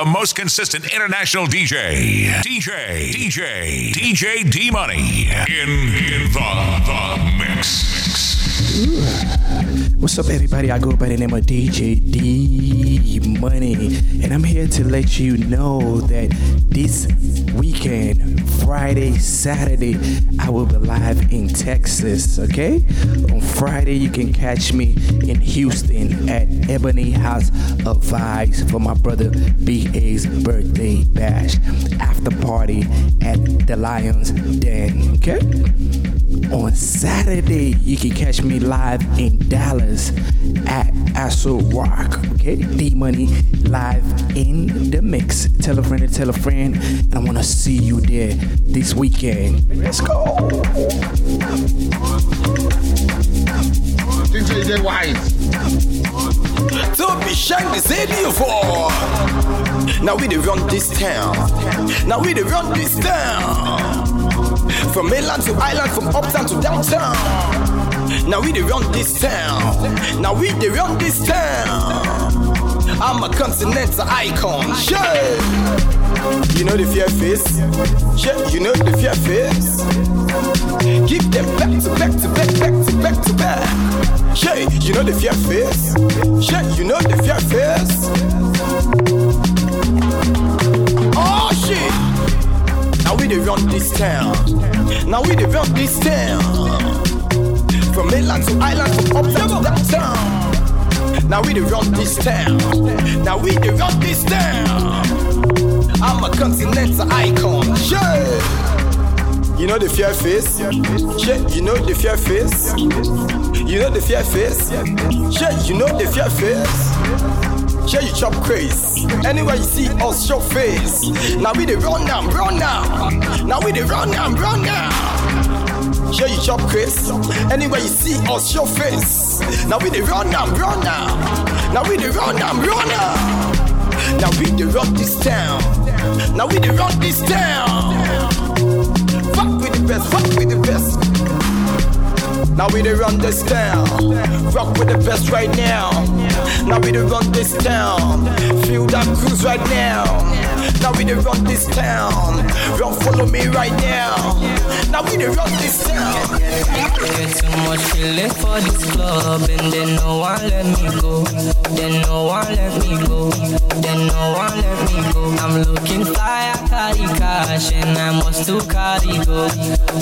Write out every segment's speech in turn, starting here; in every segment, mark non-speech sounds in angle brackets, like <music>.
the most consistent international DJ, DJ, DJ, DJ D Money in in the the mix. What's up, everybody? I go by the name of DJ D Money, and I'm here to let you know that this weekend, Friday, Saturday, I will be live in Texas. Okay, on Friday you can catch me in Houston at Ebony House of Vibes for my brother BA's birthday bash after party at the Lions Den. Okay, on Saturday you can catch me live in Dallas at Aso Rock. Okay, D Money live in the mix. Tell a friend to tell a friend, and I want to see you there this weekend. Let's go. DJ White. Don't be shy, they say you for. Now we dey run this town. Now we dey run this town. From mainland to island, from uptown to downtown. Now we dey run this town. Now we dey run this town. I'm a continental icon. Shit. You know the fear face. Shit, you know the fear face. Give them back to back to back, back to back to back. Shit, you know the fear face. Shit, you know the fear face. Oh shit. Now we dey run this town. Now we dey run this town. From mainland to island, from uptown to downtown. Now we dey run this town. Now we dey run this town. I'm a continental icon. Shit. You know the fear face? Shit, you know the fear face? You know the fear face? Shit, you know the fear face? Share you chop craze. Anywhere you see us, show face. Now we dey run now, run now. Now we dey run now, run now. Share you chop craze. Anywhere you see us, show face. Now we dey run now, now. We dey run now, now. Now we dey run this town. Now we dey run this town. Fuck with the best, fuck with the best. Now we dey run this town. Rock with the best right now. Now we dey run this town. Feel that cruise right now. Now we dey run this town. Run, follow me right now. Now we dey run this town. Get too much feeling for this club, and then no one let me go. Then no one let me go. Then no one let me go. I'm looking fly, I carry cash, and I must to carry go.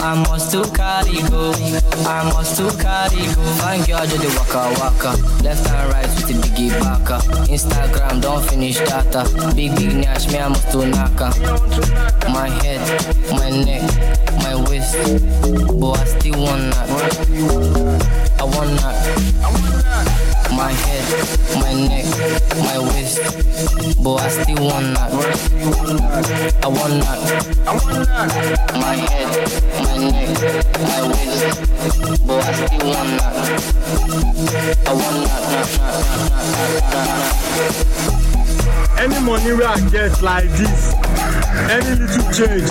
I must to carry go. I must to carry go. Fine girl, just the waka waka. Left and right with the biggie baka. Instagram, don't finish data. Big big nash, me I must to naka. My head, my neck, my waist. But I still want that. I want that. My head, my neck, my waist. But I still want that. I want that. My head, my neck, my waist. But I still want that. I want that. Any money where I get like this, any little change,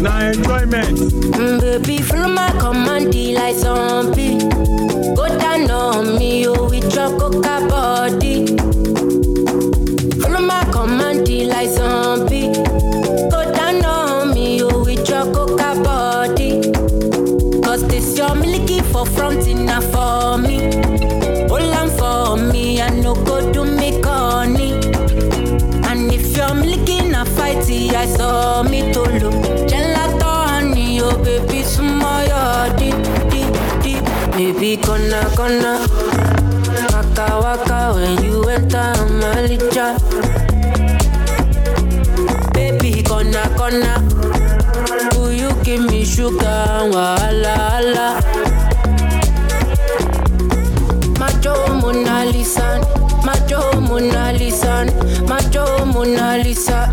now enjoyment. Mm, baby, follow my command like zombie. Go down on me, oh, with your coca body. Follow my command like zombie. Go down on me, oh, with your coca body. Cause this your milky for front enough for me. To look. Gelato honey, oh baby, smile, deep, deep, deep. Baby, gonna. Waka, waka, when you enter Malija. Baby, gonna, gonna. Will you give me sugar, wala, wala. Macho Mona Lisa, Macho Mona Lisa,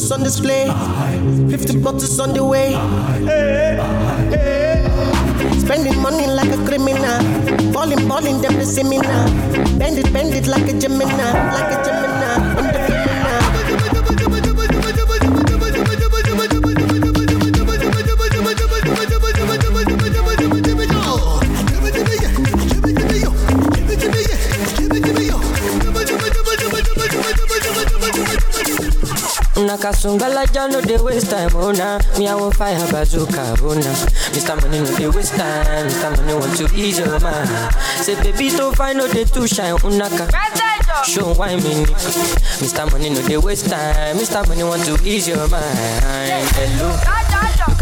Bottles on display, 50 bottles on the way. Spending money like a criminal, Falling, falling, them the seminar. Bend it, bend it like a Gemini, like a Gemini. I'm the Nakasungala ja no dey waste time, oh. Me I want fire bazooka, oh. Mr. Money no dey waste time, Mr. Money want to ease your mind. Say baby to find no dey too shine, unaka. Oh Show why me, Mr. Money no dey waste time, Mr. Money want to ease your mind. Hello.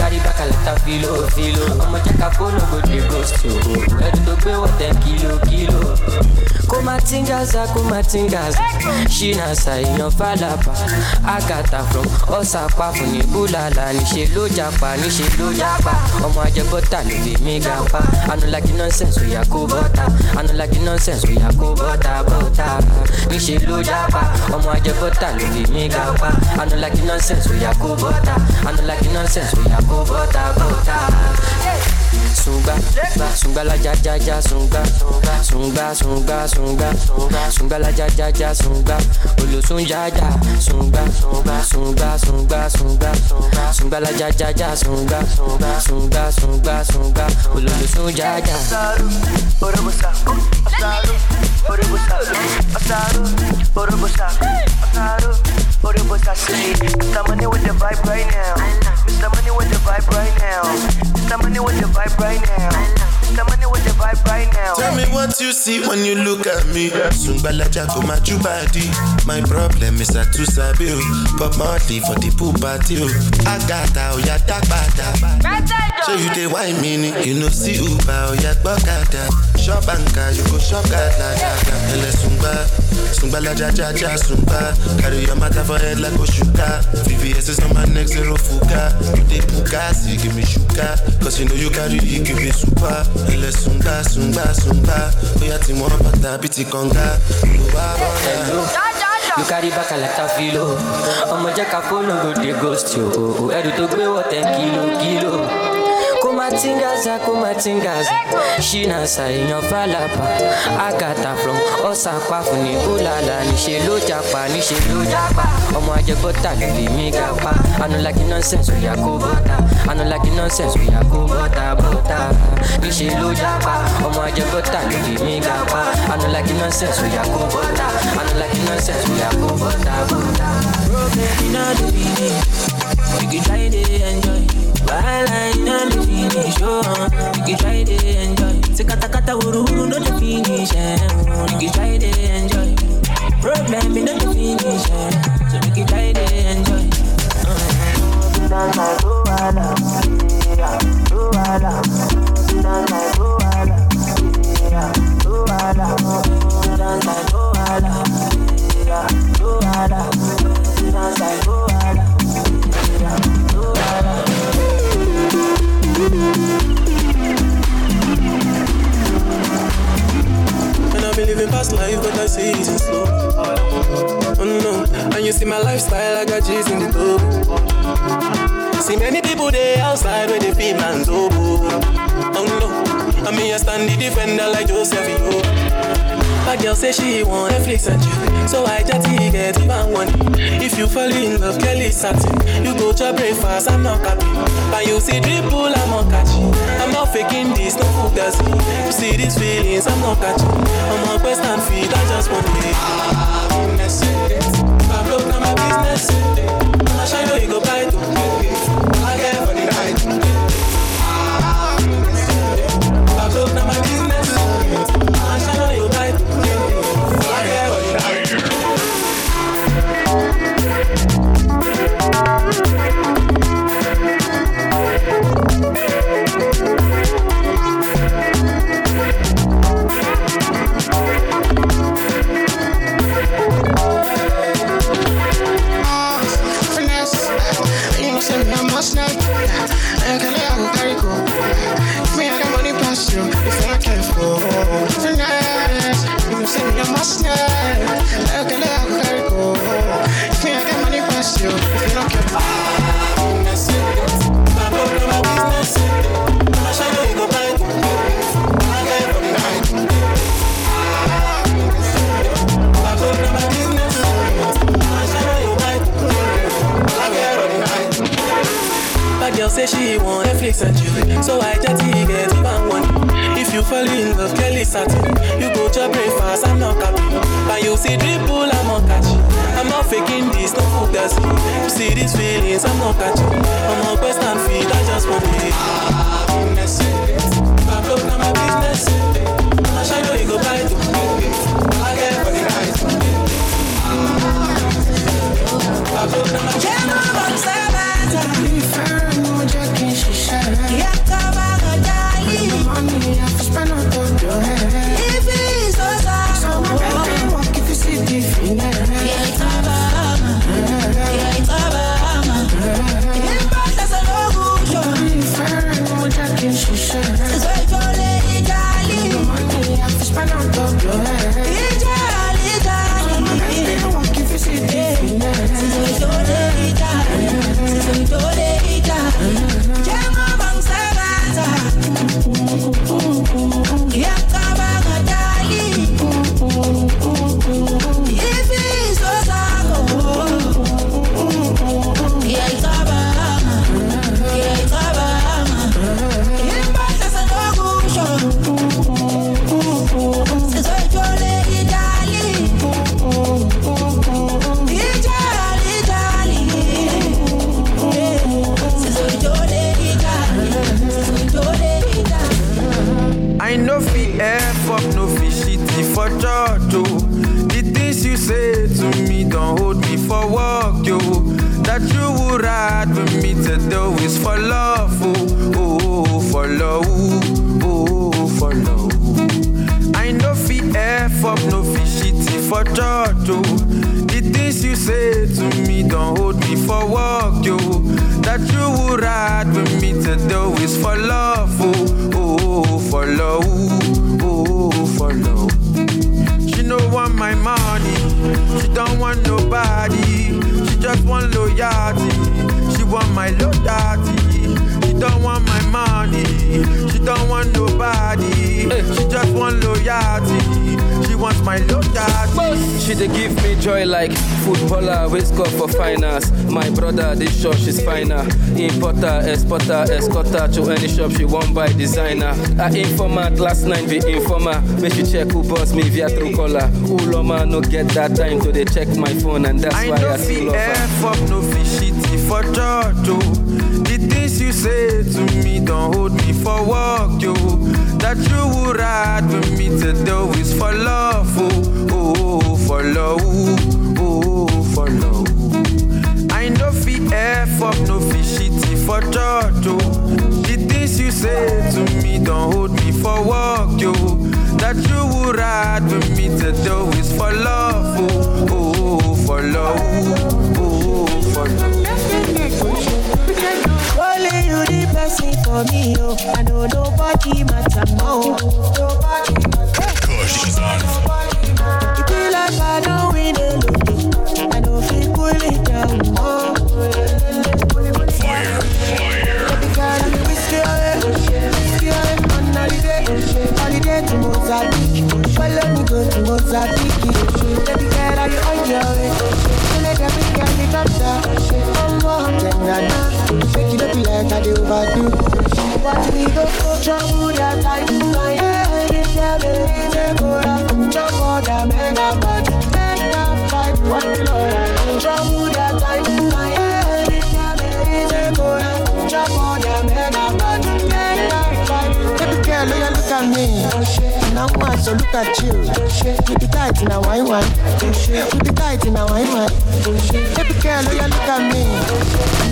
Carry back a lot of filo, filo. I'ma check a phone, no go dey ghost you. Ready to pay what ten kilo, kilo. kumatingaza kumatingaza ṣínà ṣàìyàn fàlàpà àgàtà from ọ̀sàpá fún ní búlàlà níṣẹ́ ló japa níṣẹ́ ló japa. Ọmọ ajẹbọ́tà ló lè mí ga pa anulagi nonsense oya kó bọ́tà anulagi nonsense oya kó bọ́tà bọ́tà níṣẹ́ ló japa. Ọmọ ajẹbọ́tà ló lè mí ga pa anulagi nonsense oya kó bọ́tà anulagi nonsense oya kó bọ́tà bọ́tà. Sunga, sunga la ja ja ja sunga, sunga sunga sunga, sunga la ja ja ja sunga, olosun ja ja sunga, sunga sunga sunga, sunga la ja ja ja sunga, sunga sunga sunga, olosun ja ja. Orobosa, Asaro, Orobosa, Asaro, Orobosa, Asaro, Orobosa, Mr. Money with the vibe right now. Mr. Money with the vibe right now. Mr. Money with the vibe right now. Tell me what you see when you look at me. Sungbalaja go my body. My problem is that too sabi. Pop Marley for the pool party oh. o. Agata o ya dagbada. So you dey wine me ni. You know see Uber o ya gbọ́kada. Shop anka you go shop gada gada. Ele sungba, sungbalaja ja ja sungba. Carry your matter for head like Oshuka. VVS is on my neck zero fuka. You dey puka, see give me shuka. Cause you know you carry it give me super. Ele sungba sungba sungba. Oya ti mo bàtà bí ti kànga. Olùwà bọ̀dà. You carry back a lot of filo. Ọmọ jẹ́ ká fóònù go dey ghost you. Ẹrù tó gbé wọ̀ ten kilo kilo. Kumatingaza, kumatingaza Ṣínà ṣàìyàn fàlàpà Àgàtà from ọ̀sàpá fún ní búlàlà Níṣẹ́ ló japa, níṣẹ́ ló japa. Ọmọ ajẹbọ́tà ló lè mí ga pa Anulagi nonsense oya kó bọ́tà Anulagi nonsense oya kó bọ́tà bọ́tà Níṣẹ́ ló japa. Ọmọ ajẹbọ́tà ló lè mí ga pa Anulagi nonsense oya kó bọ́tà Anulagi nonsense oya kó bọ́tà bọ́tà. Problem in all the finish You can try to enjoy I know the finish oh, You can try to enjoy. Say kata kata uru uru no the finish eh, You can try to enjoy. Problem all the finish eh, So you can try to enjoy. Dance like Luala Yeah, Luala Dance like Luala Yeah, Luala Dance like Luala Yeah, Luala Dance like Luala Yeah, And I've been living past life, but I see it in slow. Oh no, and you see my lifestyle, I got G's in the dope. See many people there outside where they feel man's oh. Oh no, I mean I stand the defender like Joseph Yo. My girl say she want Netflix and chill, so I just get even one. If you fall in love, Kelly satin, you go to breakfast, I'm not happy. But you see dribble, I'm not catching. I'm not faking this, no fugazi. You see these feelings, I'm not catching. I'm quest and feed, I just want it. I informant last night be informer. Make she check who boss me via Truecaller. Uloma no get that time to they check my phone and that's I why know I still her. F up, no fi shitty for church. The things you say to me don't hold me for work, yo. That you would ride with me to do is for love, oh, oh, oh, for love, oh, oh, for love. I know fi F up, no fi shitty for church, yo. The things you say to me don't hold me for work, yo. That you would ride with me to do is for love, oh, oh, for love, oh, for love. Only you the person for me, oh. I know nobody matter more. Nobody matter. It be like I don't win a. I don't feel pull it down. Oh. Mozambique. Follow me go to Mozambique. Baby girl, are you on your way? So let every girl be better. One more than that. Make it up like I do overdo. Watch me go over. Trouble that bad. What I do. Trouble that do. My head is take over. Trouble that mega bad. Mega fight. Baby girl, oh, look at me. Now one, so look at you. You be tight in a wine wine. You be tight in a wine wine. Baby girl, oh, you look at me.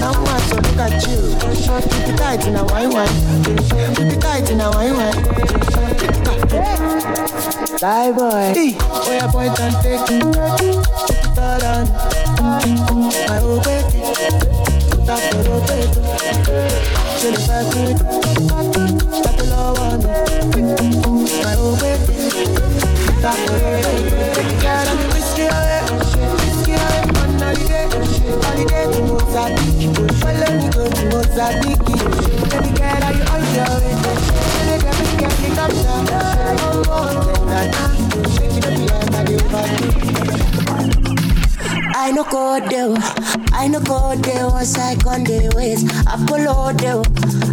Now one, so look at you. You be tight in a wine wine. You be tight in a wine wine. Bye boy. Hey, oh, where your point and take it all on. I obey it. Tap the rotate. Chill it back it. Shake it up like I do, I no go there, I no go there. Once I on the ways, I follow there.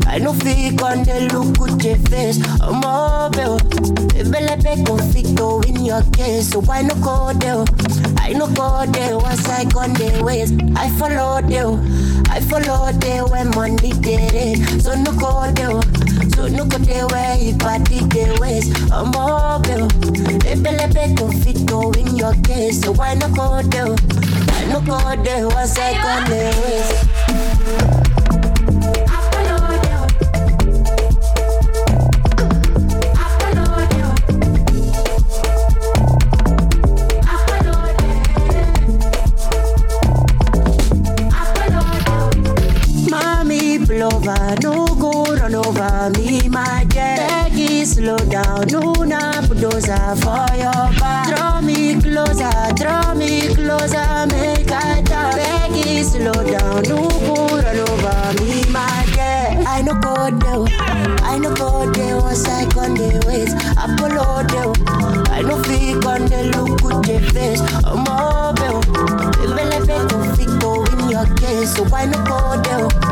I no fake on the look with your face. I'm mobile, bele be conflicto in your case. So I no go there, I no go there. Once I on the ways, I follow there. I follow there when money get it. So no go there, no go there where you party the ways. I'm mobile, be conflicto in your case. So why no go there? I no go there once I on the ways. Mommy blower, Slow down, no na bulldozer for your back. Draw me closer, draw me closer, make I talk. Becky, slow down, no go run over me, my dear. I no go there, I no go there once I on the ways. I follow there, I no fake on the look with the face. I'm mobile, bele be conflicto in your case, so I no go there.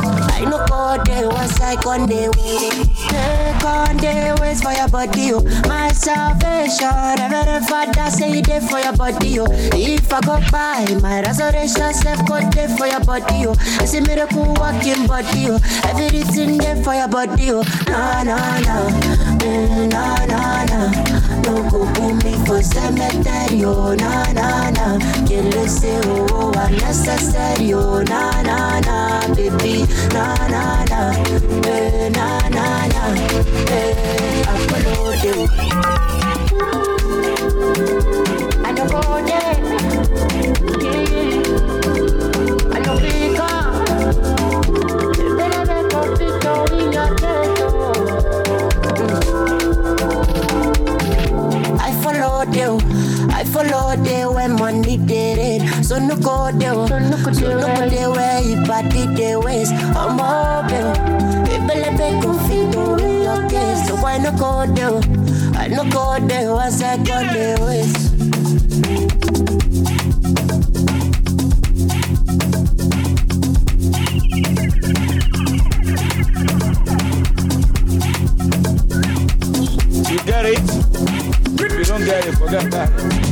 I no go there once I on the way. Take on the ways for your body, oh. My salvation, Reverend Father say there for your body, oh. If I go by, my resurrection self go there for your body, oh. It's a miracle walking body, oh. Everything there for your body, oh. Na na na, mm, na na. No cemetery, oh. Na na na, oh, unnecessary, oh. Na na na, baby, na na na, eh, na na na, eh, I follow you. I follow you when money did it. So no go there, so no go there where you party the ways. I'm mobile, people let me confident in your case. So why no go there? I no go there once I go the ways. You get it? You don't get it, forget that.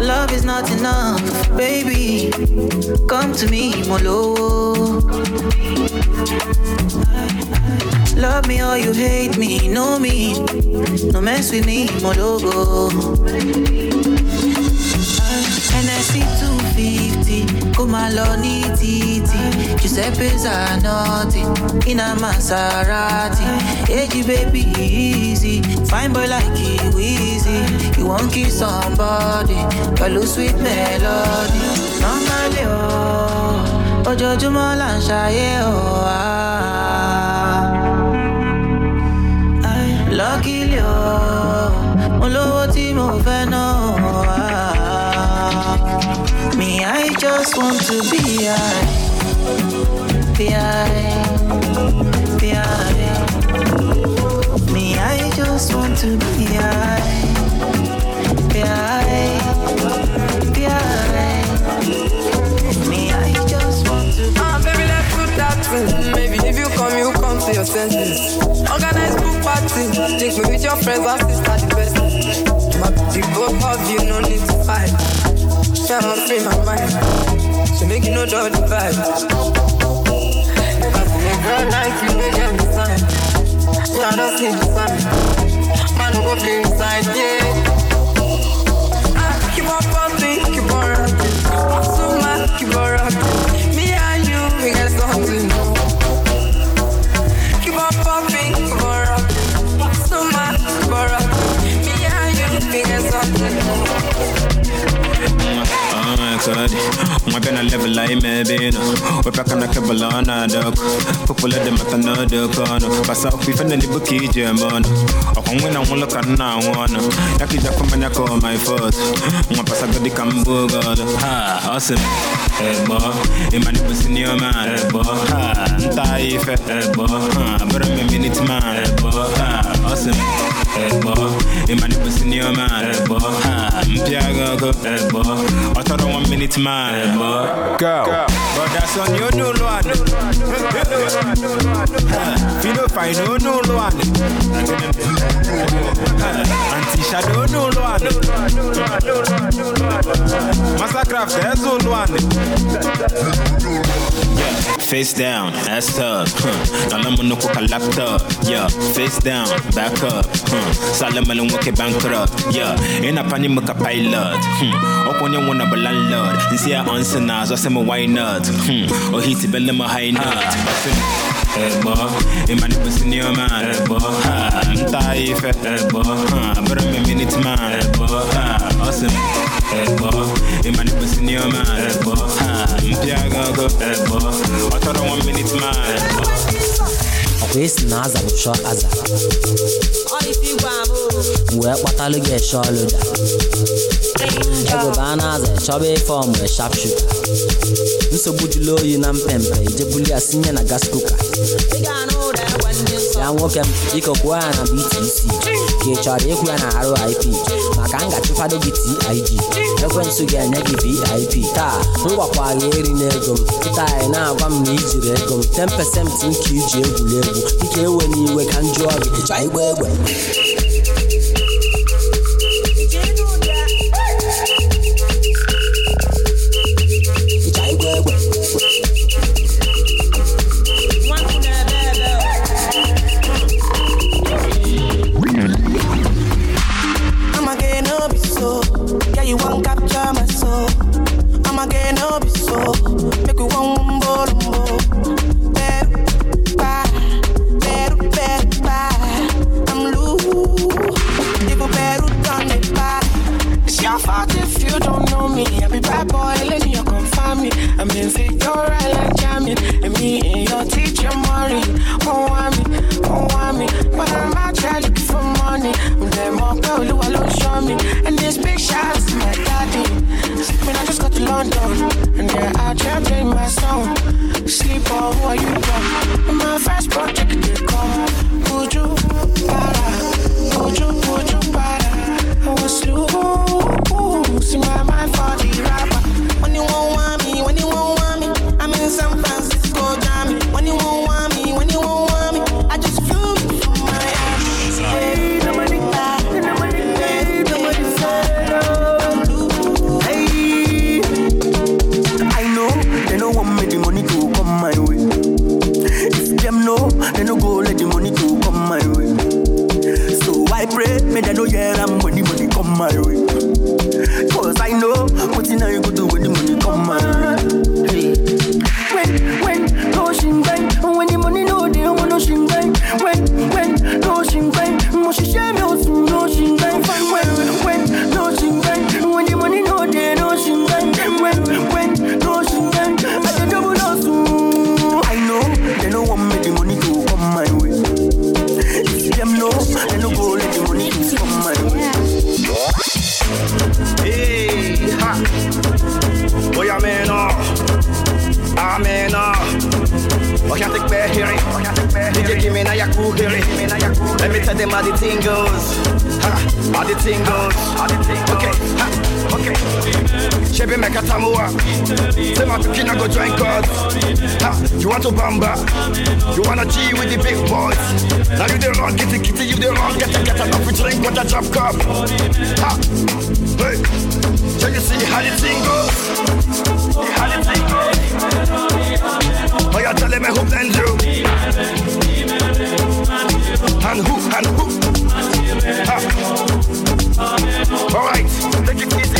Love is not enough, baby. Come to me, Molo. Love me or you hate me, know me. No mess with me, Mologo. NSC 250, come along, titi. Giuseppe Zanotti, in a Maserati. Hey, baby, easy. Fine boy like you, easy. You won't kiss somebody, pẹ̀lú sweet melody. Normally, oh, ojoojúmọ́ là ń ṣayé, oh, ah. Luckily, oh, mo lówó tí mo fẹ́ náà, ah. Me, I just want to be high, be high, be high. Me, I just want to be high, be high, be high. Me, I just want to Ah, baby, let's do that thing. Maybe if you come, you come to your senses. Organize book party. Drink me with your friends and sister the best. But the both of you no need to fight. My free my mind. So make you know the vibe. Cause in a girl like you, get me sign. Yeah, I don't see the sign. Man, go play inside, yeah. Na level la imebino Wepaka na kebala na dok Pupula de matana de kono Pasa ufifa na libu kije mono Okongwe na mwolo kana wana Yaki jako manya ko my foot Mwa pasa gadi kambu godo Ha, awesome. Ebo, imani pusi yo man eh, Ebo, ha, nta ife Ebo, ha, bro me minute man. Ebo, ha, awesome Ebo, imani pusi yo man Ebo, ha, mpi Mpiagago, Otoro one minute man. Go. But that's on your new one. Fino fine, no no one. Anti shadow, no one. Massacraft, there's no one. Yeah, face down, ass up. Huh. Nalamu no kuka laptop. Yeah, face down, back up. Huh. Salamalum wake bankrupt. Yeah, in a pani muka pilot. Hmm. Open one of a landlord. And see a answer now, so say why not? Hmm. Oh, he's a bell my high nut. My neighbors in your man. Hey, boy, I'm tired. Hey, boy, but I'm a minute man. Hey, boy, awesome. My neighbors in your man. Hey, boy, I thought I one minute man. Hey, boy. Ọkwa esi na aza. Shọ aza wee kpatalụ gị eshe ọlụda egobe a na-aza chọba ife ọmụ shap nsogbu jụlụ oyi na mpempe ijebuli ya sinye na gas kuka ya nwoke m biko ya na btc ka ị chọrọ ịkwụ ya na rip maka m ga-achụfado gị tig ekwentị ga-enye gị vip taa m gwakwa eri na m. Kịta anyị na-agwa m na ijiri ego m. 10% nke iji egwuregwu dịka ewe n'iwe ka m jụọ gị ịchọ igba egbe Say my go join you want to bamba? You wanna G with the big boys? Now you the wrong, kitty kitty, you the wrong. Get a get a coffee drink, what a drop cup. Ha, hey. So you see how the thing goes? How the thing goes? Oh, you tell me who blend you? And who, and who? Ha. All right, take it easy,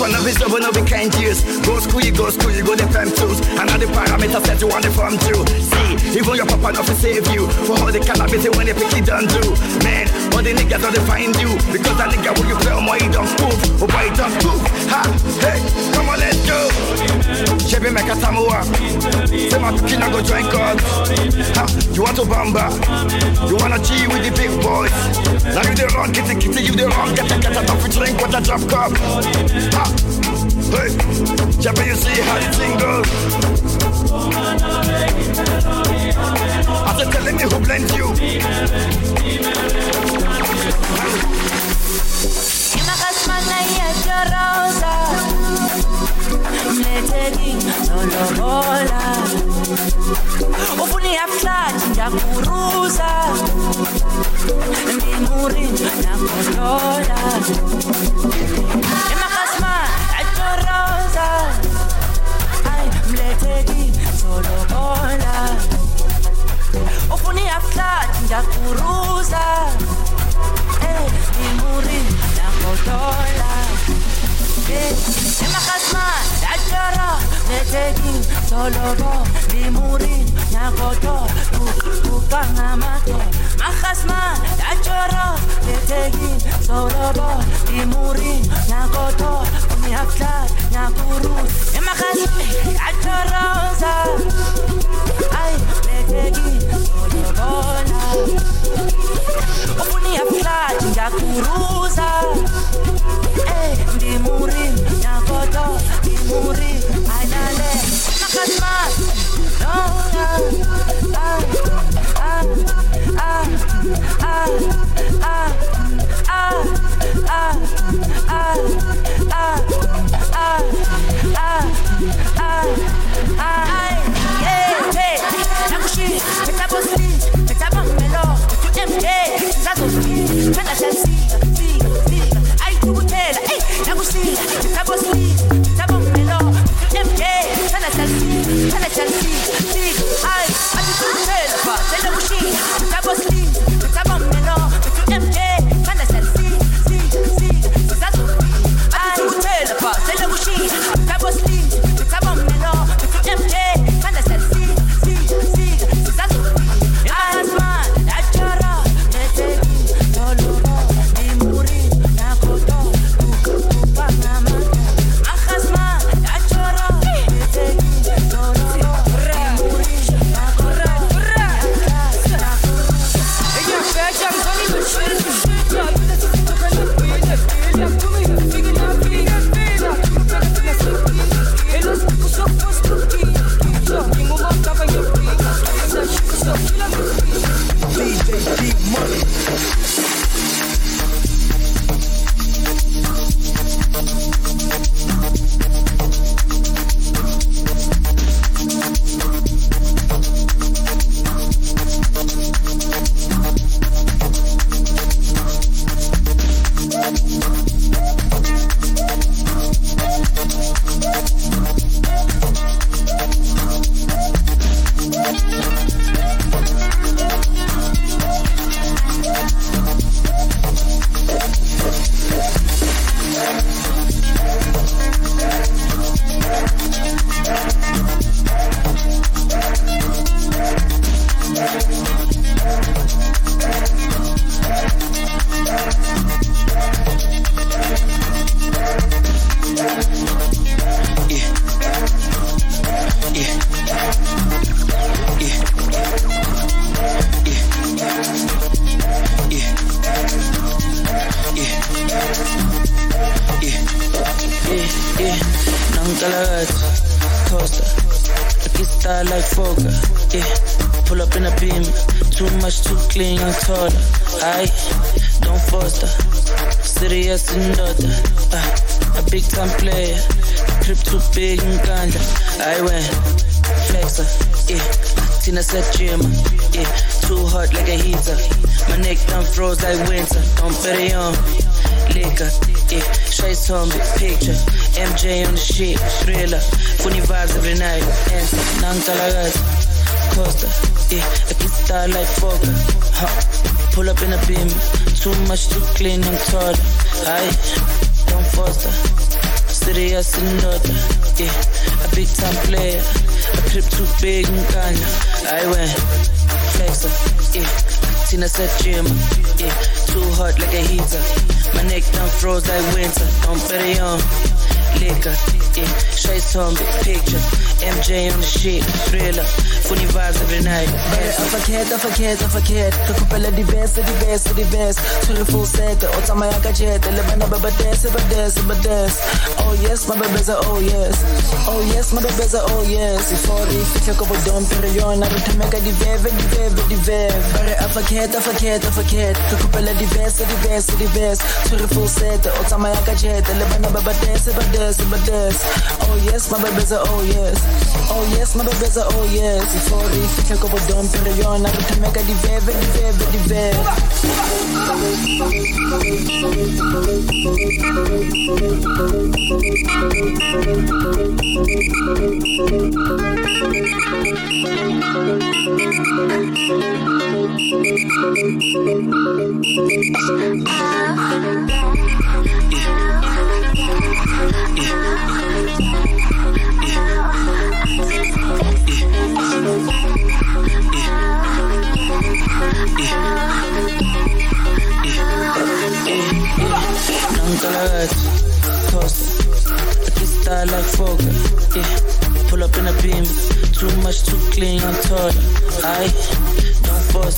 this one no visible, no we can't use. go school, you go the fem tools. And all the parameters set you on the farm too. See, even your papa not to save you. For all the cannabis when they pick it done do. Man, all the niggas don't find you. Because that nigga when you play on my don't move. Oh boy, don't move. Ha, hey, come on, let's go. Chevy make a samoa. Say my kid go join God. Ha, you want to bamba? You wanna cheat with the big boys? Now you the wrong, kitty kitty, you the wrong. Get a get a tough drink with a drop cup. Ha, hey, Chevy, you see how the thing goes. Gym, yeah. Too hot like a heater. My neck done froze like winter. Don't bet it on liquor, yeah. Straight zombie picture. MJ on the shit, thriller. Funny vibes every night. And Nangkalagat, Costa, yeah. I can star like Foga, huh. Pull up in a beam, too much too clean and taller. Aye, don't foster. Serious and not, yeah. A big time player. A trip too big and kinda. I went flexer, yeah. Tina said gym, yeah. Too hot like a heater. My neck done froze like winter. Don't bet it on liquor, yeah. Straight zombie picture. MJ on the shit, thriller. Funny vibes every night. Forget, I forget Ke kopela di best, di best, di best. Tshwere full set, o tsamaya ka jet. Le bana ba ba dance, ba dance, ba dance Oh yes, my bebeza, oh yes. Oh yes, my bebeza, oh yes. Before di fitlhe ko bodong Pero yona re thomeka di veve, di veve, di veve. Bare I forget Ke kopela di best, di best, di best. Tshwere full set, o tsamaya ka jet. Le bana ba ba dance, ba dance, ba dance Oh yes, my bebeza, oh yes. Oh yes, my bebeza, oh yes. Before di fitlhe ko bodong Pero yona re thomeka di veve, di veve, di Nangalad, Costa, a kiss style like Fokker, yeah. Pull up in a beam, too much, too clean, I'm taller. I don't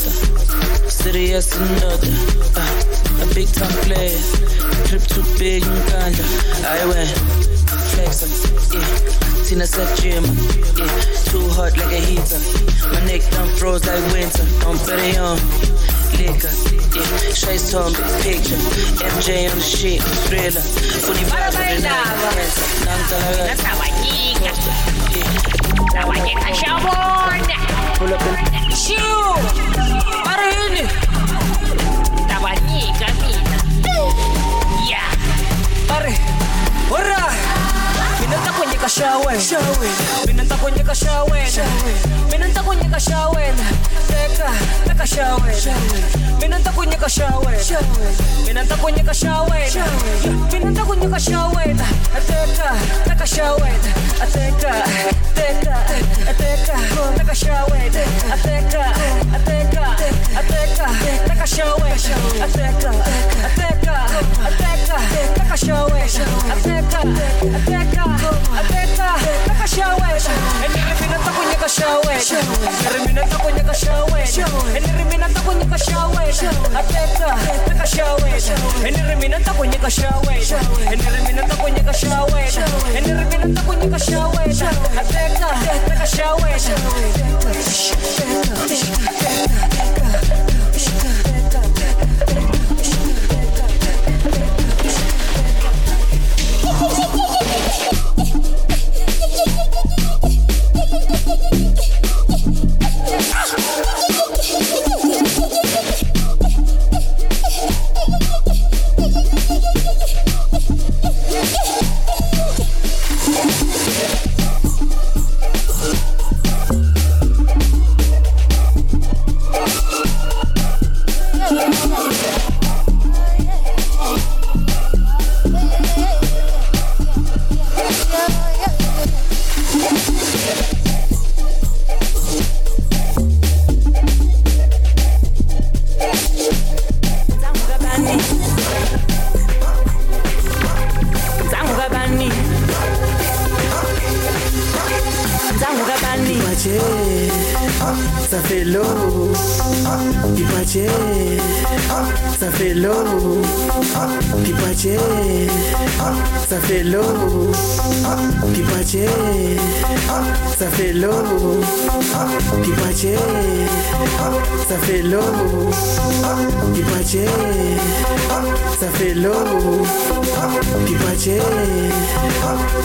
serious another. Uh, a big time player, trip too big kinda. I went flexer, yeah. Tina said gym, yeah. Too hot like a heater. My neck done froze like winter. Bet it on liquor, yeah. Straight zombie picture. MJ on the shit, thriller. Funny vibes every night. Now I get a shaborn. ini. up kami. Yeah. Parin. Hurrah. Minanta ko niya ka shawin Minanta ko niya ka shawin Minanta ko niya ka shawin Teka, naka shawin Minanta ko niya ka shawin Minanta ko niya ka shawin Minanta ko niya ka shawin Teka, naka shawin Teka, teka, teka Naka shawin Teka, teka, teka Naka shawin Teka, teka, teka Naka shawin Teka, teka, teka Naka shawin Minanta ko niya ka shawin Minanta ko niya ka shawin Minanta ko niya ka shawin Teka, naka shawin Minanta ko niya ka shawin Minanta ko niya ka shawin Minanta ko niya ka shawin Teka, naka shawin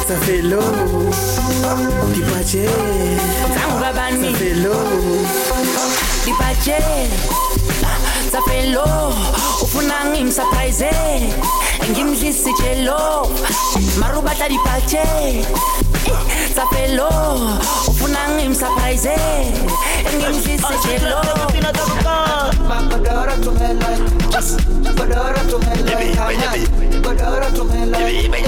ça fait l'eau. Dipache, Zangabani. ça fait l'eau. Dipache Sapelo Ufuna ngimsurprise Ngimdlisi chelo Marubata dipache Sapelo Ufuna ngimsurprise Ngimdlisi chelo Badara to me like Badara to Badora तुम्हें लागते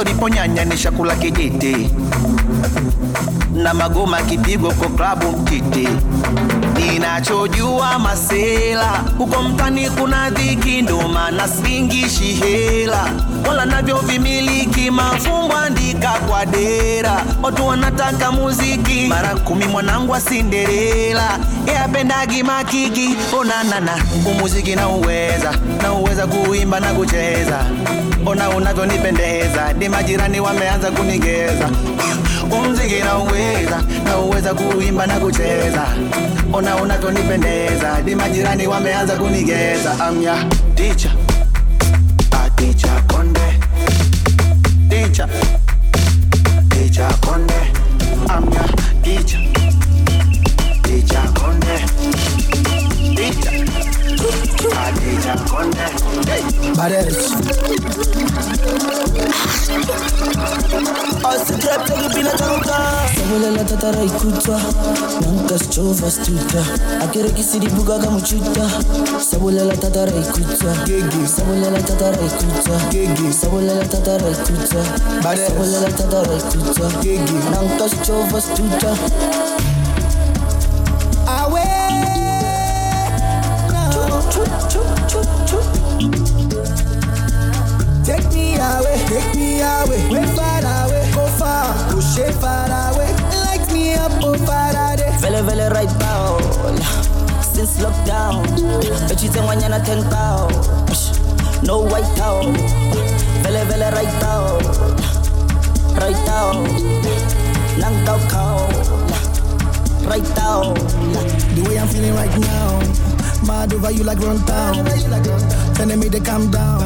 jicho liponyanya ni chakula kijiti. Na magoma kipigwa kwa klabu mtiti. Ninachojua masela huko mtani kuna dhiki ndo maana singishi hela. Wala navyo vimiliki mafumbo andika kwa dera. Watu wanataka muziki mara kumi mwanangu wa sinderela yapendagi makiki onanana umuziki na uweza na uweza kuimba na kucheza. Ona unavyonipendeza ni majirani wameanza kunigeza. <laughs> Umziki kuimba na kucheza. Ona unavyonipendeza ni majirani wameanza kunigeza. Amya. Ticha aticha ah, konde. Ticha ticha konde. Amya. Ticha ticha konde ticha aticha konde hey. Asa trap tak, pina toka. Sabolela tatara ikutwa, nanka schova stuta. Akere kisiri buga kama chuta. Sabolela tatara ikutwa, sabolela tatara ikutwa, sabolela tatara ikutwa, sabolela tatara ikutwa. Nanka schova stuta. Take me away, take me away, way far away, go far, push it far away, light me up, oh Faraday. Vele vele right now Since lockdown Bechite ten 10,000 No white out. Vele vele right now Right now Nang tao kao. Right now The way I'm feeling right now, mad over you like run town. Telling me to calm down.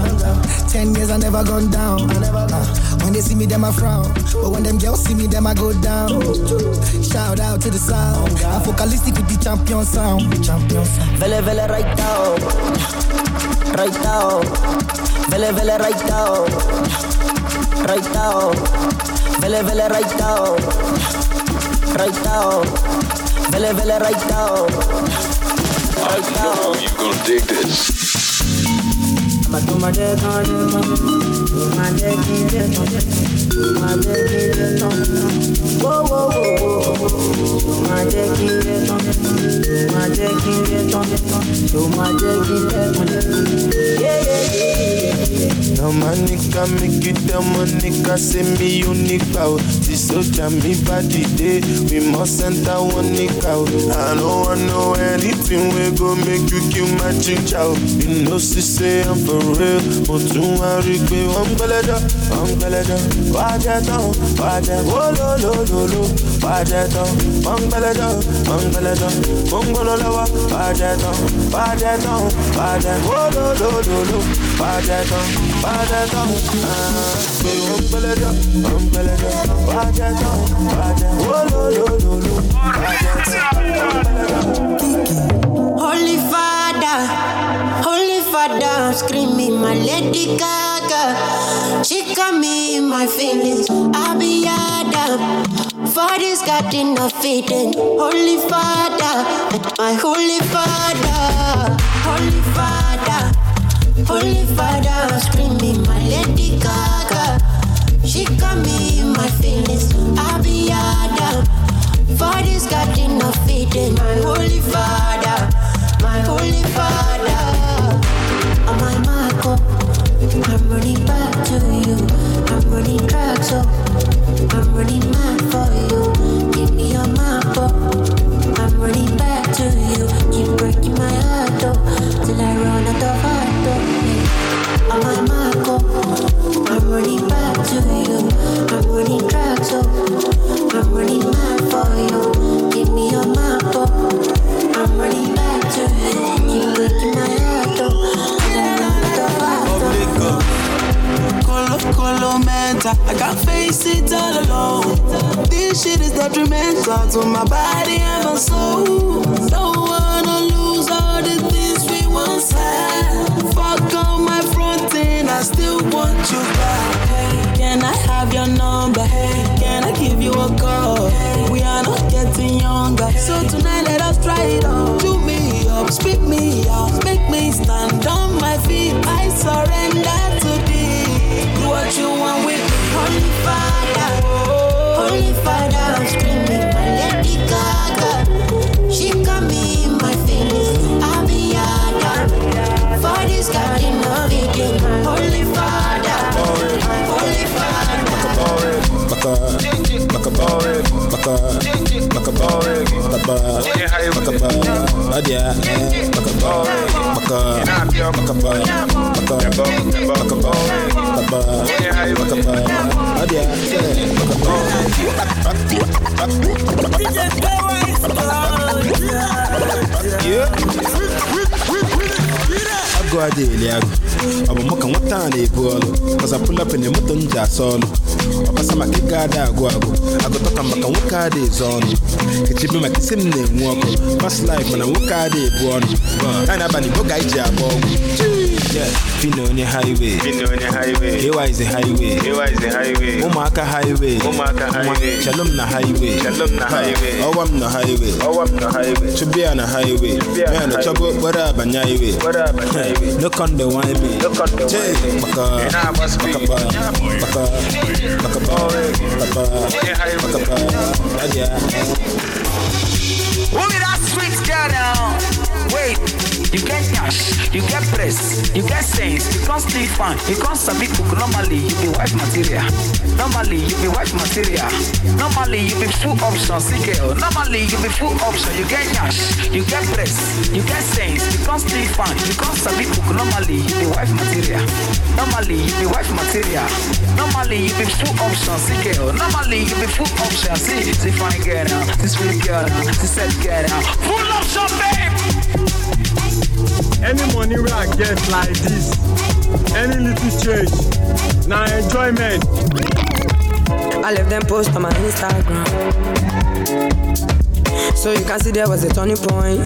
Ten years I never gone down. Uh, when they see me, them I frown. But when them girls see me, them I go down. Shout out to the sound. I'm focalistic with the champion sound. Champion sound. Vele vele right now Right now Vele vele right now Right now Vele vele right now Right now Vele vele right now Right now You gonna dig this. I'ma do my deck on it, my deck in it, my deck in it, whoa whoa whoa whoa, my deck in it, my deck in it, do my deck in it, yeah yeah yeah yeah. Tell my nigga, make you tell my nigga, say me unique bow. This soldier, me body day, we must enter one out. I don't want know anything we go make you kill my out. You know, she say I'm for real, but too worry, be one belada, one belada. Watch it down, watch it, oh lo lo lo lo. Watch it down, one belada, one belada. Lawa, watch it down, watch it down, watch it, oh lo lo lo lo. Watch it down, watch it down, ah. Be one belada, one belada. Holy Father, Holy Father, I'm screaming my Lady Gaga. She got me in my feelings. I'll be Adam. Father's got enough feeding. Holy Father, my Holy Father, Holy Father, Holy Father, I'm screaming my Lady Gaga. She got me in my feelings. I'll be Adam. Father's got enough feeding. My Holy Father, my Holy Father. On my Marco, I'm running back to you. I'm running track, so I'm running mad for you. Give me your map, oh. I'm running back to you. Keep breaking my heart, oh, till I run out of heart, oh. On my I'm detrimental to my body and my soul. Agụ ọ bụ mụ ka nwata a na-ebu ọlụ ọzapụlapụ na moto m ji asa ọlụ ọbasa maka ịga ada agụ agụ agụtọka maka nwoke a ezo ọnụ echibe maka isi m na-enwu ọkụ pas laif mana nwoke a ebu ọnụ ya na abalị boga iji agba ọgwụ Yeah, Fino onye highway. Fino onye highway. Ewa is a highway. Ewa is a highway. Ụmụaka highway. Ụmụaka highway. Chelum na highway. Chelum na highway. Ọwa m na highway. Ọwa m na highway. Chubia na highway. Chubia na ya na highway. chọgo okporo abanye highway Okporo abanye highway. no con the wine me No con the Che, wine me. maka Ị na-agba speed. maka ba maka maka ba maka ba maka ba adia. Who be that sweet girl now? Wait, you get cash, you get press, you get sense, you can't stay fun, you can't sabi cook. Normally, you be wife material. Normally, you be wife material. Normally, you be full option, see girl. Normally, you be full option, you get cash, you get press, you get sense, you can't stay fun, you can't sabi cook. Normally, you be wife material. Normally, you be wife material. Normally, you be full option, see girl. Normally, you be full option, see, see fine girl now, see sweet girl this sad girl now. Full option, babe. Any money wey I get like this, any little change, na enjoyment. I left them post on my Instagram. So you can see there was a turning point.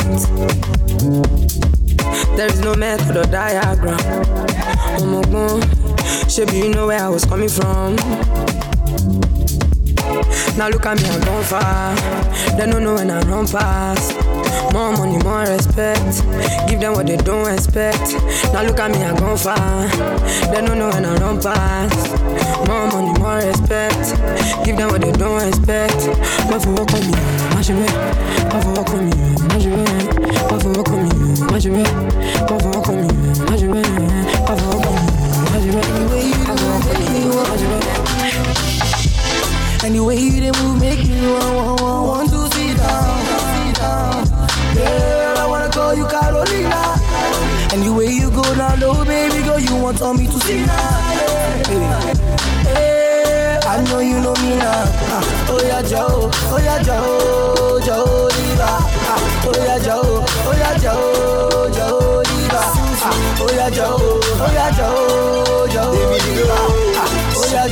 There is no method or diagram. Omogbon, Shebi, you know where I was coming from. Now look at me, I've gone far. They don't know when I run past. More money, more respect. Give them what they don't expect. Now look at me, I gone far. They don't know when I run past. More money, more respect. Give them what they don't expect. But for what come you, mash away. But for what come you, mash away. But for what come you, mash away. But for what come you, mash away. But for what come you, mash away. Anyway you do, anyway you want, mash away. And the way you move make me want, want, want, want to sit down. Girl, I wanna call you Carolina. And the way you go now, low, baby girl, you want on me to see now. Hey, hey, I know you know me now. Ah, oh yeah, Joe, oh yeah, Joe, Joe Diva. Ah, oh yeah, Joe, oh yeah, Joe, Joe Diva. Ah, oh yeah, Joe, oh yeah, Joe.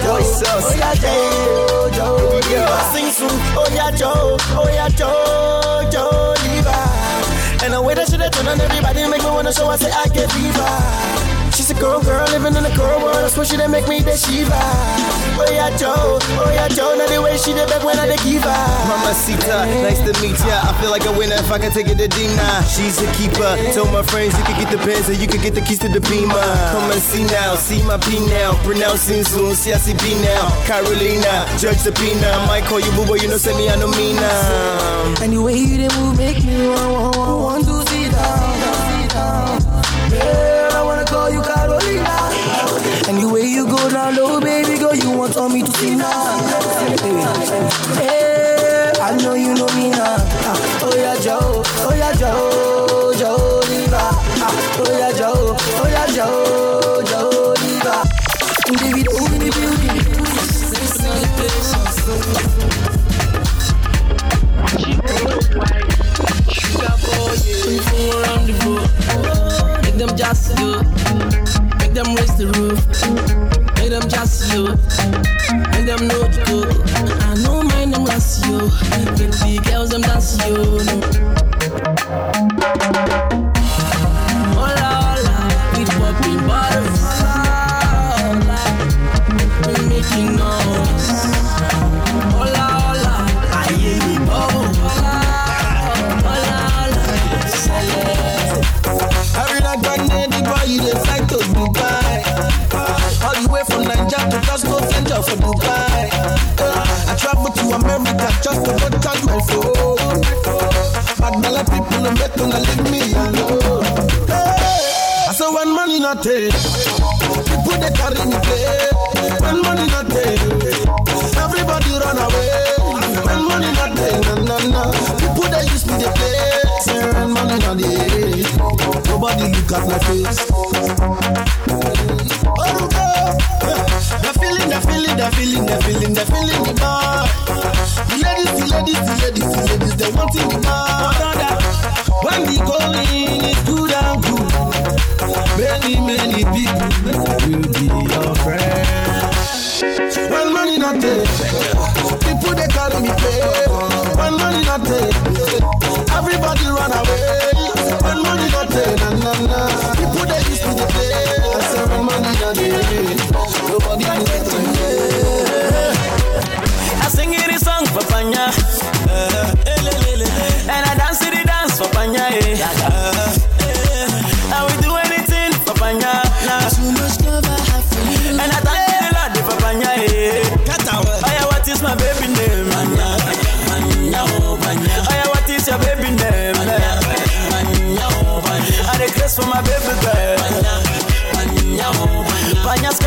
Ah, oh yeah, Joe, yeah, Joe, Diva. Sing soon, oh yeah, Joe, oh yeah, Joe, Joe Diva. And the way that she turn on everybody make me wanna show I say I get diva. She's a girl, girl, living in a girl world. That's why she done make me the Shiva. Oh yeah, Joe, oh yeah, Joe. Now the way she did back when I did give her. Mamacita, nice to meet ya. I feel like a winner if I can take it to Dina. She's a keeper. Told my friends you could get the pens and you could get the keys to the beamer. Come and see now, see my P now. Pronouncing soon, see I see B now. Carolina, Judge the Pina. I might call you boo, but you know, send me I know Mina. And the way you dey move make me want, want, want, want to sit down, sit down. Girl, I wanna call you Carolina. And the way you go down low, baby girl, you want on me to see now. Hey, hey, I know you know me now. Ah, oh yeah, Joe, oh yeah, Joe, Joe Diva. Oh yeah, Joe, oh yeah, Joe, Joe Diva. David, oh in the building. Bring food around the boat. Make them just you. Make them raise the roof. Make them just you. Make them know the. I know mind them last you. Get the girls them dance you. America just to go charge my phone. Bad belly people no make no leave me alone. Hey, I say when money not take, people they carry me play. When money not take, everybody run away. When money not take, na na na. People they use me they play. When money not take, nobody look at my face. Oh, go. The feeling, the feeling, the feeling, the bar. The ladies, the ladies, the ladies, the ladies, they wanting the bar. When the going is good ah.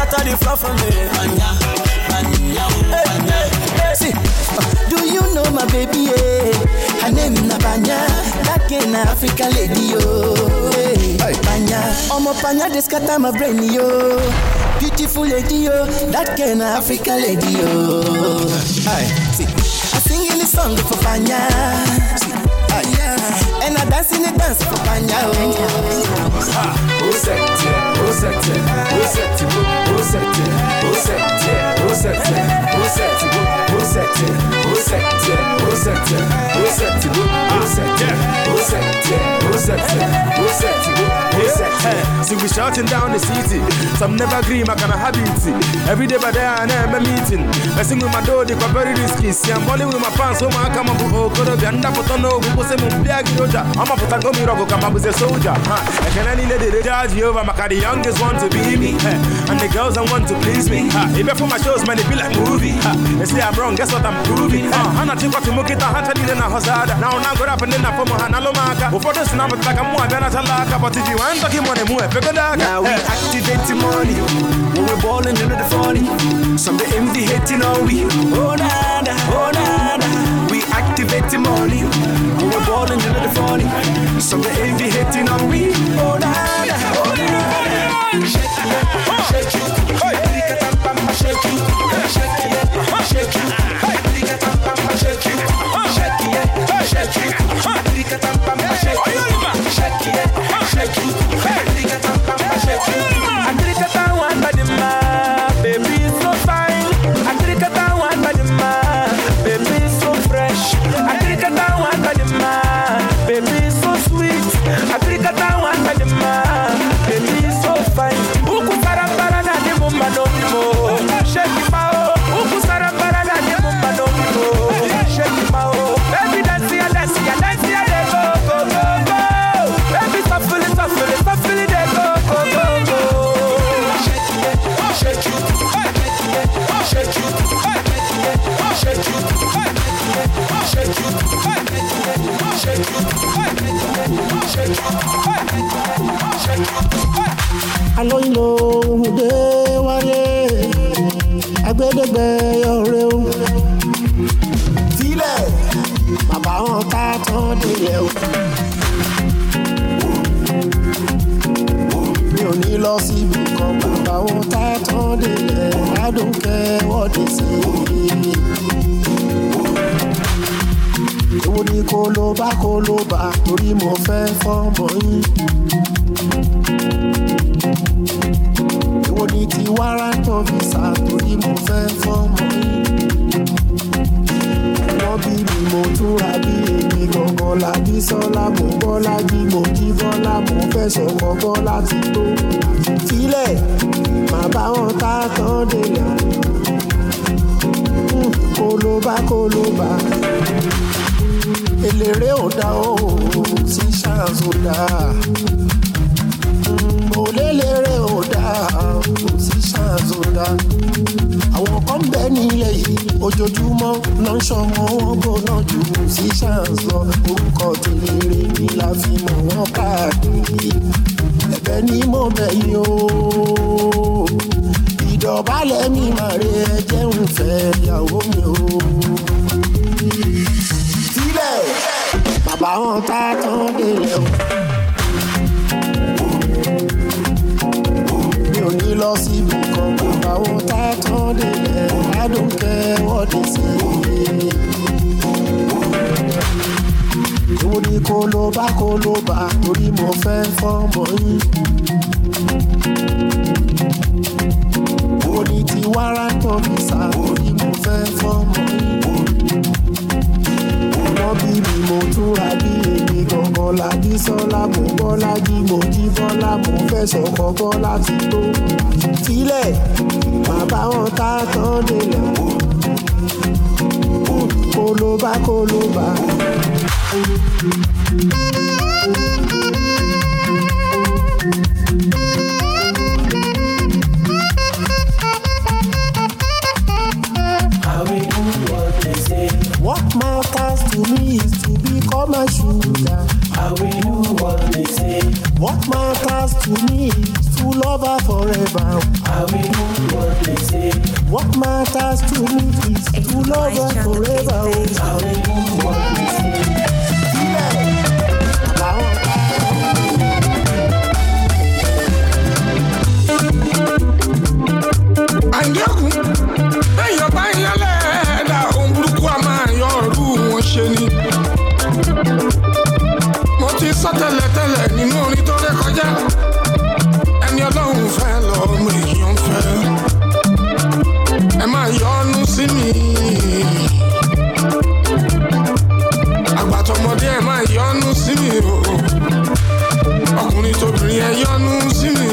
Scatter the floor for me. Panya. Panya, oh Panya. See, do you know my baby? Eh? Her name na Banya, that girl na African lady yo. Eh, hey. Banya, omo Banya dey scatter my brain yo. Beautiful lady yo, that girl na African lady yo. Hey. See, I sing in the song for Banya. See, yeah. and I dance in the dance for Banya. Oh. Ó sẹ̀tẹ̀, ó sẹ̀tẹ̀, ó sẹ̀tẹ̀, ó sẹ̀tẹ̀, ó sẹ̀tẹ̀, ó sẹ̀tẹ̀, ó sẹ̀tẹ̀, ó sẹ̀tẹ̀, ó sẹ̀tẹ̀, ó sẹ̀tẹ̀, ó sẹ̀tẹ̀, ó ó sẹ̀tẹ̀, ó sẹ̀tẹ̀, ó sẹ̀tẹ̀, ó sẹ̀tẹ̀. See we shouting down the city. Some never green, I can have it. Every day by there and I'm a meeting. I sing with my door, they quite very risky. See I'm balling with my fans, so my come up with oh, have been up to know. We say mun biag roja. I'm a gummy robo, come up with a soldier. I can any lady they judge you over. My the youngest want to be me. And the girls don't want to please me. Even for my shows, man, they be like movie. They say I'm wrong, guess what I'm proving anachikwa tumukita hantalile na hozada. Naonangora pandina pomoha nalomaka ufote sunamutaka muabena talaka. Batijiwanta kimone muepepedaka we activate the money when we ballin' into the 40 some the envy hating on we. Oh nada oh nada we activate the money. When we ballin' into the 40 some the envy hating on we. Oh nada oh nada shake you Shake it, shake it, shake it. Délẹ̀ adùnkẹ́ wọ́de sí i. èwo ni kó ló bá kó ló bá torí mo fẹ́ fọ́mọ yín. èwo ni ti wárántọ̀ visa torí mo fẹ́ fọ́mọ yín. wọ́n bí mi mo túra bí èmi gangan lábí sọ́lá mo bọ́lá bí mo jí bọ́lá mo fẹ́ sọ̀kọ̀ bọ́lá ti tó. Kólóbá kólóbá eléré ò dá o sí ṣáàzù ò dá. Mo lélẹ́rẹ́ ò dá o sí ṣáàzù ò dá. Àwọn kan bẹ nílẹ̀ yìí ojoojúmọ́ ló ń ṣọmọ wọn gbóná jù sí ṣáàzù lọ. Orúkọ tèlérè ni la fi mọ̀ wọ́n káàkiri. Ẹ̀bẹ̀ ni mo bẹ̀ o ìdọ̀bálẹ̀ mi máa rí ẹ jẹun fẹ́ ìyàwó mi o sílẹ̀ bàbá wọn tá tán délẹ̀ o. mi ò ní lọ síbi kan bàbá wọn tá tán délẹ̀ adùnkẹ́ wọ́de sí i. èwo ni kó ló bá kó ló bá torí mo fẹ́ fọ́mọ yín. Wárántọ̀ visa torí mo fẹ́ fọ́mọ. Yín wọ́n bí mi mo túra bí èmi gangan lábí sọ́lá. Mo bọ́lá jí mo jí bọ́lá. Mo fẹ́ sọ̀kọ̀ bọ́lá ti tó. sílẹ̀ bàbá wọn ká tán délẹ̀. Kólóbá kólóbá. What matters to me is to love her forever. I will yọnu sí mi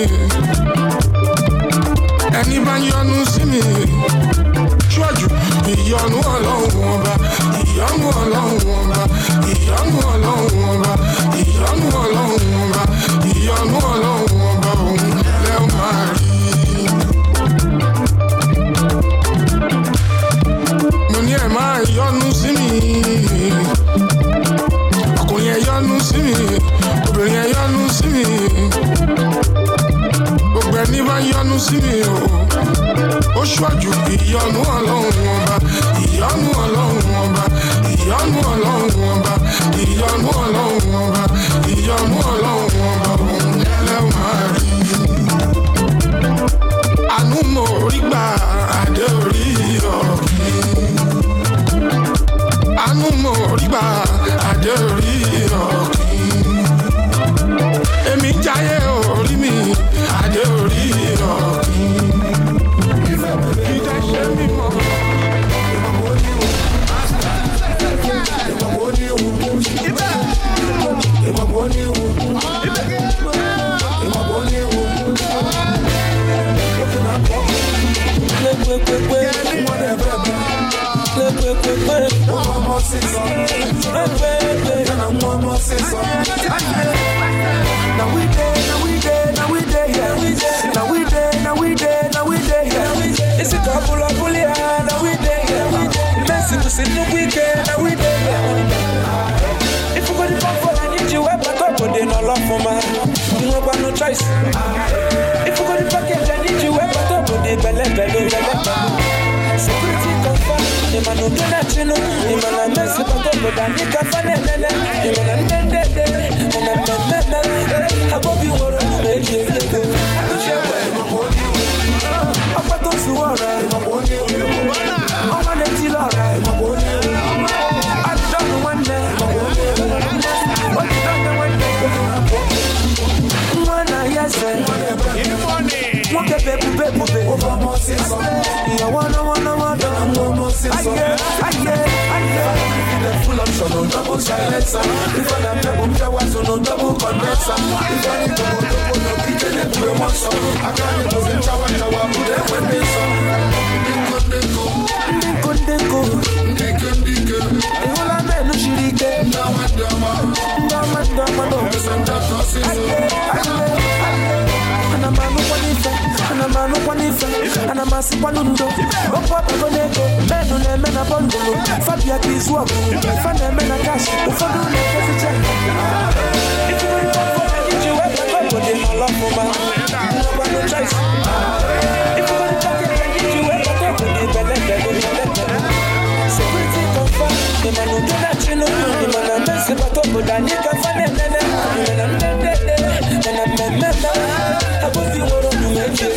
ẹni bá yọnu sí ìyọnu ọlọ́run ọba ìyọnu ọlọ́run ọba ìyọnu ọlọ́run ọba ìyọnu ọlọ́run ọba ìyọnu ọlọ́run sí mi o. Ó ṣáájú ìyanu ọlọ́run ọba ìyanu ọlọ́run ọba ìyanu ọlọ́run ọba ìyanu ọlọ́run ọba ìyanu ọlọ́run ọba òun lẹ́lẹ́ máa rí àánú mo rí gbà adé orí ọ̀kì àánú mo rí gbà adé orí ọ̀kì èmi jáyé orí mi adé orí Now we day, now we day, now we yeah. Now we day, now we day, now we day, yeah. It's a couple of bully, now we the weekend, now we up, but they no love for. You no got choice. If you go to package, confirm, the man On double silencer. If I am double no double condenser. I need go double, no kitchen, then do a one song. I can't go in shower, shower, put them when. Ehola menu shirike. Ndama, ana manu kwa nife, ana masi kwa lundo. Okwa pego nego, menu ne mena bondolo. Fabia kiswagu, fane mena cash. Ufodu ne kesi check. If you want to go, I need you, I can go, they my love for man. No got no choice. If you want to talk, I need you, I can go, they belle, belle, belle, belle.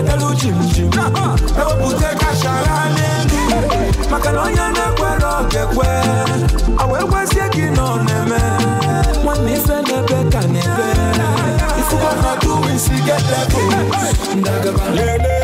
edelu chimchim ewepụta kashara n'elu maka na onye na-ekwere okekwe awee gwazie gị na ọ na-eme nwanne ife na-ebe ka na-ebe ifugo na duwe isi gedebụ ndagaba lele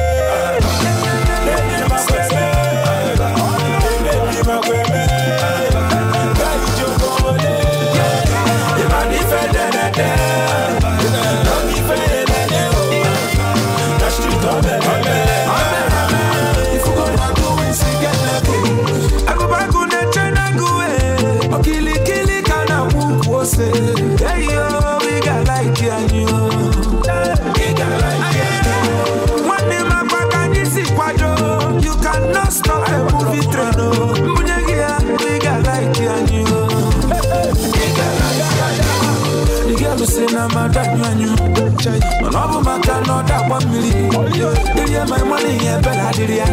mmiri irie ma ịmana ihe ebere adịrị ya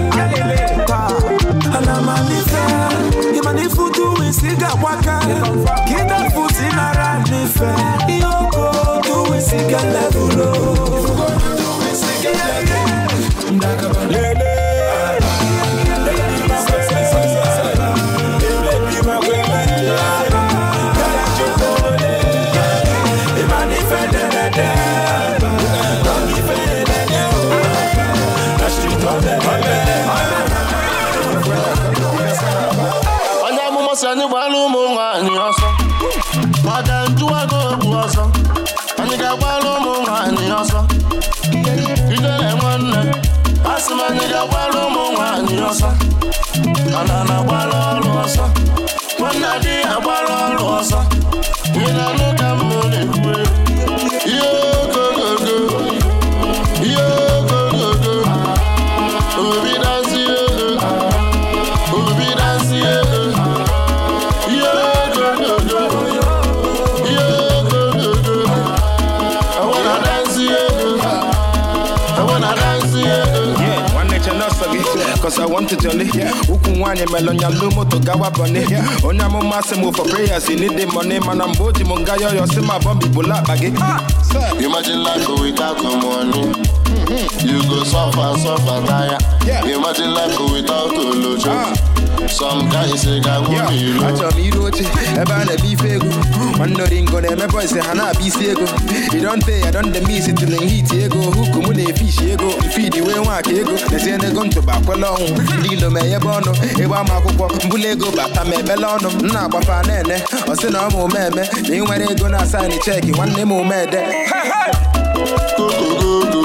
taa ana m anife ịma na ifu duwe isi ga-agbaka ka ịdafu si nara n'ife ihe oko duwe isi ga levulo onye nwaanyị ọsọ mana jolly ụkwụ nwaanyị melonyalu moto gawa bọni onye amụma sị m for prayers you need the money. Mana mgbe o ji m nga yọyọ si ma bọmbi bụla akpa gị Imagine life without money. Mm-hmm. You go suffer, suffer, tire. Imagine life without Olojo. Some guys say, "God, Yeah, achọrọ m iru oche ebe a na-eme ife ego nwanne oringo na-eme bọịsị ha na-abịa isi ego idonte ya don dem isi tụrụ nhiti ego huku mụ na-efishi ego mfidi wee nwaka ego lezie n'ego ntụba kwele ọnwụ ndị ilo ma enyebe ọnụ ịgba m akwụkwọ mbụla ego bata ma ebele ọnụ m na-agbafa na-ene ọ sị na ọ ma ome eme na ị nwere ego na asaịnị cheki nwanne m ome ede Ife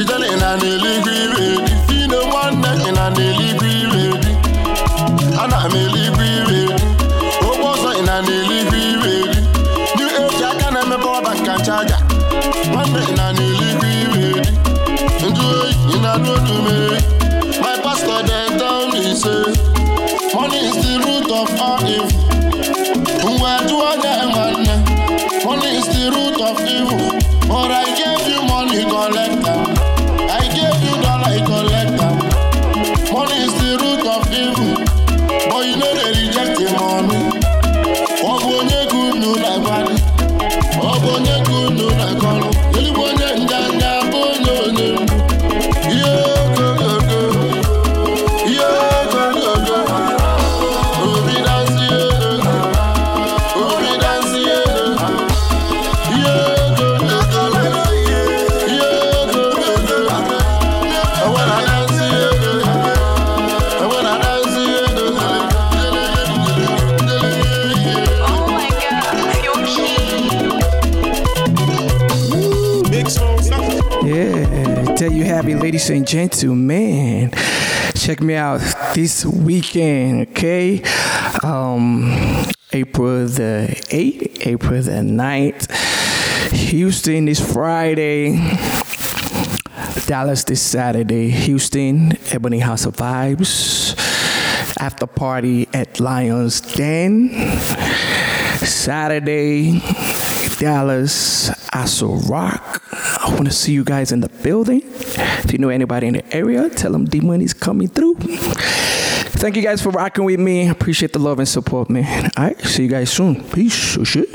ijele ị na n'eluigwe ire di fine nwanne ị na n'eluigwe ire di ladies and gentlemen. Check me out this weekend, okay? Um, April the 8th, April the 9th. Houston is Friday. Dallas this Saturday. Houston, Ebony House of Vibes. After party at Lions Den. Saturday, Dallas, Aso Rock. I want to see you guys in the building. If you know anybody in the area, tell them D Money's coming through. Thank you guys for rocking with me. Appreciate the love and support, man. All right, see you guys soon. Peace. Oh, shit.